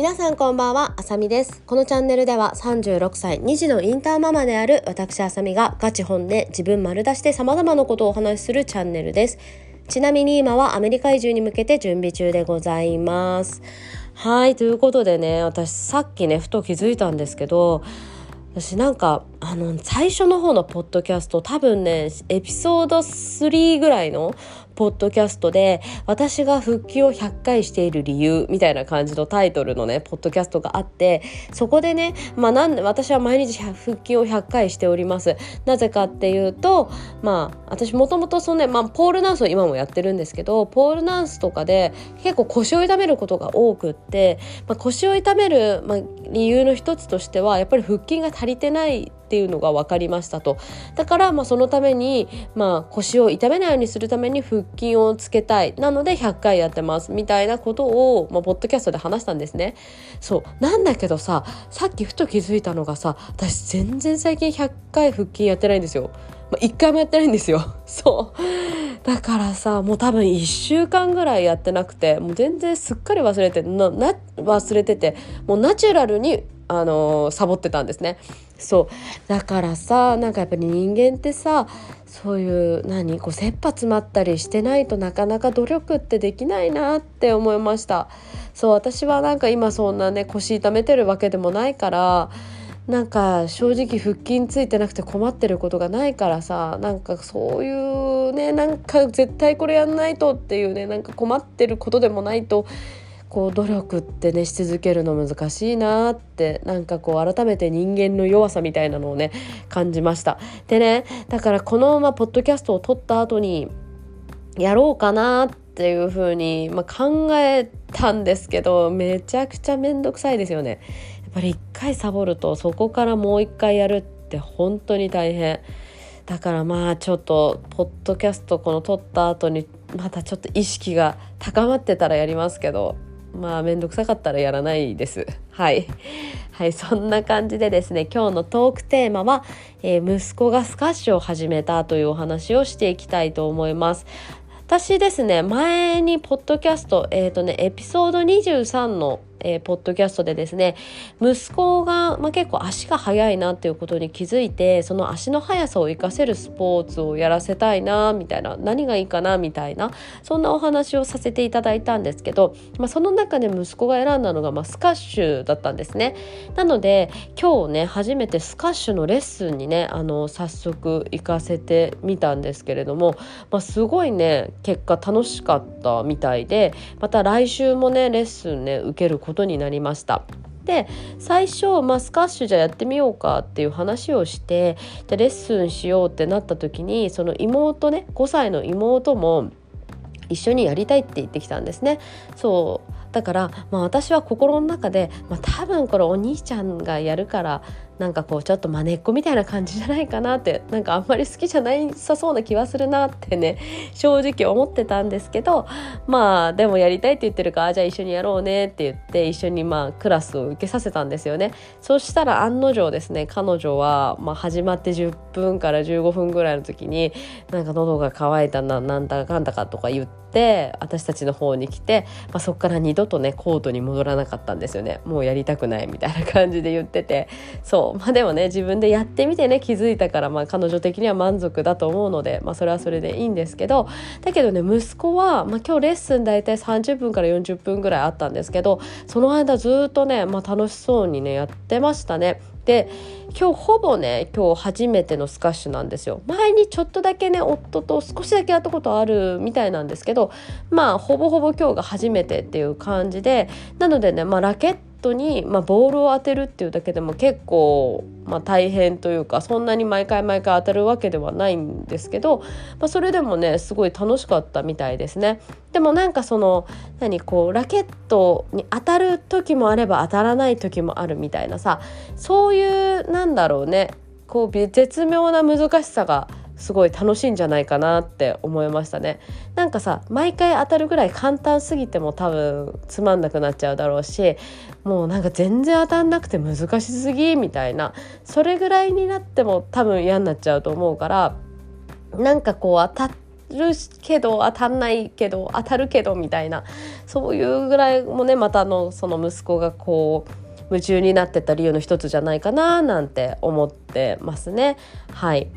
皆さんこんばんは、あさみです。このチャンネルでは36歳2児のインターママである私あさみがガチ本で自分丸出しで様々なことをお話しするチャンネルです。ちなみに今はアメリカ移住に向けて準備中でございます。はい、ということでね、私さっきね、ふと気づいたんですけど、私なんかあの最初の方のポッドキャスト多分ねエピソード3ぐらいのポッドキャストで私が復帰を100回している理由みたいな感じのタイトルのねポッドキャストがあってそこでね、まあ、なんで私は毎日復帰を100回しております。なぜかっていうとまあ私もともとそのね、まあ、ポールダンスを今もやってるんですけどポールダンスとかで結構腰を痛めることが多くって、まあ、腰を痛める、まあ、理由の一つとしてはやっぱり腹筋が足りてないっていうのが分かりましたと。だからまあそのためにまあ腰を痛めないようにするために腹筋をつけたい。なので100回やってます。みたいなことを、まあ、ポッドキャストで話したんですね。そう。なんだけどささっきふと気づいたのがさ私全然最近100回腹筋やってないんですよ。まあ、1回もやってないんですよ。そう。だからさもう多分1週間ぐらいやってなくてもう全然すっかり忘れてなな忘れててもうナチュラルにあのサボってたんですね。そう。だからさなんかやっぱり人間ってさそういう何こう切羽詰まったりしてないとなかなか努力ってできないなって思いました。そう私はなんか今そんなね腰痛めてるわけでもないからなんか正直腹筋ついてなくて困ってることがないからさなんかそういうねなんか絶対これやんないとっていうねなんか困ってることでもないとこう努力ってねし続けるの難しいなってなんかこう改めて人間の弱さみたいなのをね感じました。でねだからこのままポッドキャストを撮った後にやろうかなっていうふうに、まあ、考えたんですけどめちゃくちゃめんどくさいですよね。やっぱり一回サボるとそこからもう一回やるって本当に大変。だからまあちょっとポッドキャストこの撮った後にまたちょっと意識が高まってたらやりますけど。まあ面倒くさかったらやらないです。はい。はい、そんな感じでですね、今日のトークテーマは、えー、息子がスカッシュを始めたというお話をしていきたいと思います。私ですね、前にポッドキャスト、えっ、ー、とね、エピソード23のえー、ポッドキャストでですね息子が、まあ、結構足が速いなっていうことに気づいてその足の速さを生かせるスポーツをやらせたいなみたいな何がいいかなみたいなそんなお話をさせていただいたんですけど、まあ、その中で息子が選んだのが、まあ、スカッシュだったんですね。なので今日ね初めてスカッシュのレッスンにねあの早速行かせてみたんですけれども、まあ、すごいね結果楽しかったみたいでまた来週もねレッスンね受けることことになりました。で最初、まあ、スカッシュじゃやってみようかっていう話をしてでレッスンしようってなった時にその妹ね5歳の妹も一緒にやりたいって言ってきたんですね。そうだから、まあ、私は心の中で、まあ、多分これお兄ちゃんがやるからなんかこうちょっとまねっこみたいな感じじゃないかなって なんかあんまり好きじゃないさそうな気はするなってね 正直思ってたんですけどまあでもやりたいって言ってるからじゃあ一緒にやろうねって言って一緒にまあクラスを受けさせたんですよね。そしたら案の定ですね彼女は、まあ、始まって10分から15分ぐらいの時になんか喉が渇いたななんだかんだかとか言って私たちの方に来て、まあ、そこから二度とねコートに戻らなかったんですよね。もうやりたくないみたいな感じで言っててそう。まあでもね自分でやってみてね気づいたからまあ彼女的には満足だと思うのでまあそれはそれでいいんですけどだけどね息子は、まあ、今日レッスン大体30分から40分ぐらいあったんですけどその間ずっとね、まあ、楽しそうにねやってましたね。で今日ほぼね今日初めてのスカッシュなんですよ前にちょっとだけね夫と少しだけやったことあるみたいなんですけどまあほぼほぼ今日が初めてっていう感じでなのでね、まあ、ラケットに、まあ、ボールを当てるっていうだけでも結構、まあ、大変というかそんなに毎回毎回当たるわけではないんですけど、まあ、それでもねすごい楽しかったみたいですね。でもなんかその何こうラケットに当たる時もあれば当たらない時もあるみたいなさそういうなんだろうねこう絶妙な難しさがすごい楽しいんじゃないかなって思いましたねなんかさ毎回当たるぐらい簡単すぎても多分つまんなくなっちゃうだろうしもうなんか全然当たんなくて難しすぎみたいなそれぐらいになっても多分嫌になっちゃうと思うからなんかこう当たるけど当たんないけど当たるけどみたいなそういうぐらいもねまたのその息子がこう夢中になってた理由の一つじゃないかななんて思ってますね。はい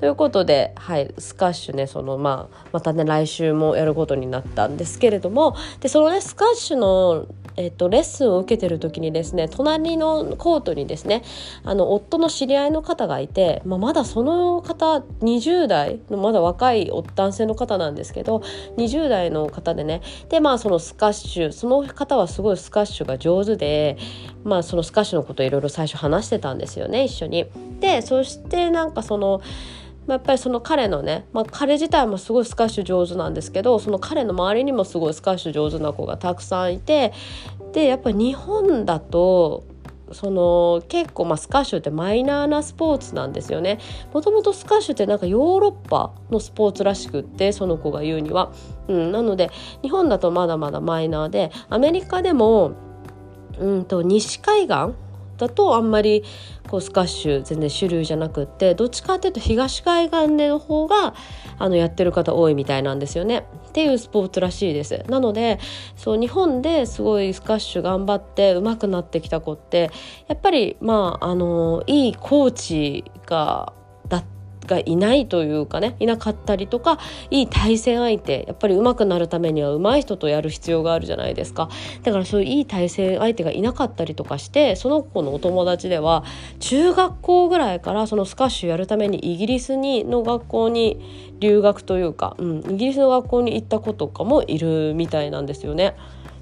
ということで、はい、スカッシュねその、まあ、またね来週もやることになったんですけれどもでそのねスカッシュのえっと、レッスンを受けてる時にですね隣のコートにですねあの夫の知り合いの方がいて、まあ、まだその方20代のまだ若い男性の方なんですけど20代の方でねでまあそのスカッシュその方はすごいスカッシュが上手でまあそのスカッシュのこといろいろ最初話してたんですよね一緒に。でそしてなんかそのまあ、やっぱりその彼のね、まあ、彼自体もすごいスカッシュ上手なんですけどその彼の周りにもすごいスカッシュ上手な子がたくさんいてでやっぱり日本だとその結構まあスカッシュってマイナーなスポーツなんですよね。もともとスカッシュってなんかヨーロッパのスポーツらしくってその子が言うには、うん、なので日本だとまだまだマイナーでアメリカでもうんと西海岸だとあんまりこうスカッシュ全然主流じゃなくってどっちかっていうと東海岸での方があのやってる方多いみたいなんですよね。っていうスポーツらしいです。なのでそう日本ですごいスカッシュ頑張って上手くなってきた子ってやっぱりまああのいいコーチがだったがいないというかねいなかったりとかいい対戦相手やっぱり上手くなるためには上手い人とやる必要があるじゃないですかだからそういういい対戦相手がいなかったりとかしてその子のお友達では中学校ぐらいからそのスカッシュやるためにイギリスにの学校に留学というか、うん、イギリスの学校に行った子とかもいるみたいなんですよね。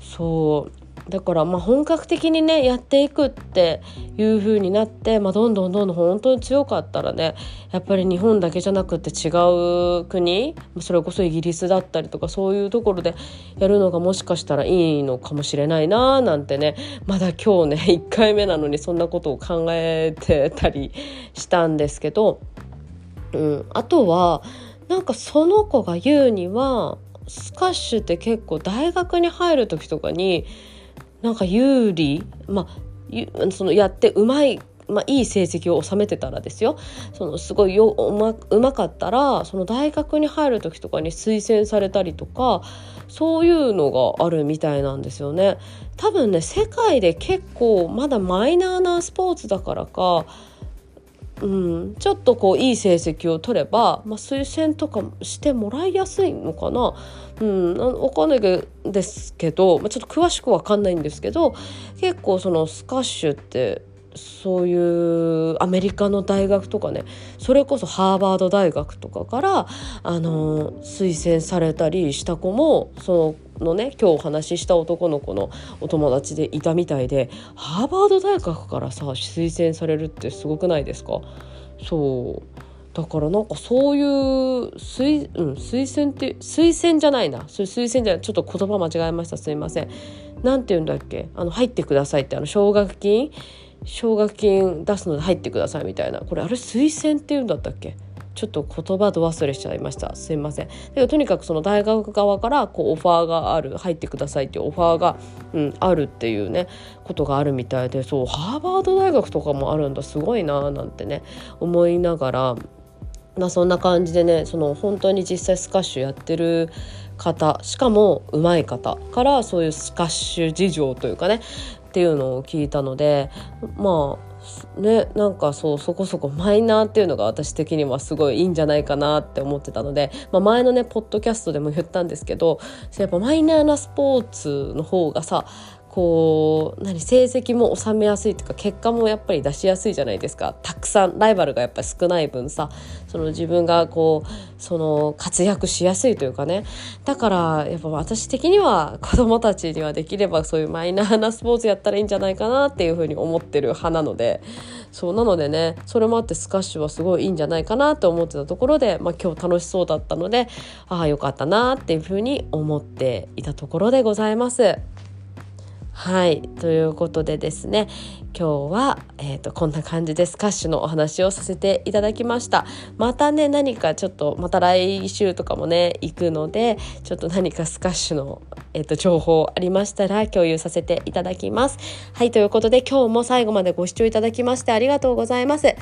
そうだからまあ本格的にねやっていくっていう風になって、まあ、どんどんどんどん本当に強かったらねやっぱり日本だけじゃなくて違う国それこそイギリスだったりとかそういうところでやるのがもしかしたらいいのかもしれないななんてねまだ今日ね 1回目なのにそんなことを考えてたりしたんですけど、うん、あとはなんかその子が言うにはスカッシュって結構大学に入る時とかになんか有利？まあそのやってうまいまあ、いい成績を収めてたらですよそのすごいようまうまかったらその大学に入る時とかに推薦されたりとかそういうのがあるみたいなんですよね。多分ね世界で結構まだマイナーなスポーツだからかうん、ちょっとこういい成績を取れば、まあ、推薦とかしてもらいやすいのかな、うん、分かんないですけど、まあ、ちょっと詳しく分かんないんですけど結構そのスカッシュってそういうアメリカの大学とかねそれこそハーバード大学とかからあの推薦されたりした子もそのね今日お話しした男の子のお友達でいたみたいでハーバード大学からさ推薦されるってすごくないですか？そう。だからなんかそういう推,、うん、推薦って推薦じゃないな。それ推薦じゃない。ちょっと言葉間違えました。すいません。なんて言うんだっけ？あの入ってくださいってあの奨学金奨学金出すので入ってくださいみたいな。これあれ推薦っていうんだったっけ？ちょっと言葉ど忘れしちゃいました。すいません。でとにかくその大学側からこうオファーがある入ってくださいっていうオファーが、うん、あるっていうねことがあるみたいでそうハーバード大学とかもあるんだ。すごいなーなんてね思いながら。まそんな感じでねその本当に実際スカッシュやってる方しかも上手い方からそういうスカッシュ事情というかねっていうのを聞いたのでまあねなんかそうそこそこマイナーっていうのが私的にはすごいいいんじゃないかなって思ってたので、まあ、前のねポッドキャストでも言ったんですけどやっぱマイナーなスポーツの方がさこう何成績も収めやすいというか結果もやっぱり出しやすいじゃないですか。たくさんライバルがやっぱり少ない分さその自分がこうその活躍しやすいというかね。だからやっぱ私的には子供たちにはできればそういうマイナーなスポーツやったらいいんじゃないかなっていうふうに思ってる派なので。そうなのでねそれもあってスカッシュはすごいいいんじゃないかなと思ってたところで、まあ、今日楽しそうだったのでああよかったなっていうふうに思っていたところでございます。はいということでですね今日は、えーと、こんな感じでスカッシュのお話をさせていただきました。またね何かちょっとまた来週とかもね行くのでちょっと何かスカッシュの、えーと、情報ありましたら共有させていただきます。はいということで今日も最後までご視聴いただきましてありがとうございます。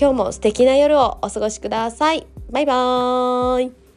今日も素敵な夜をお過ごしください。バイバーイ。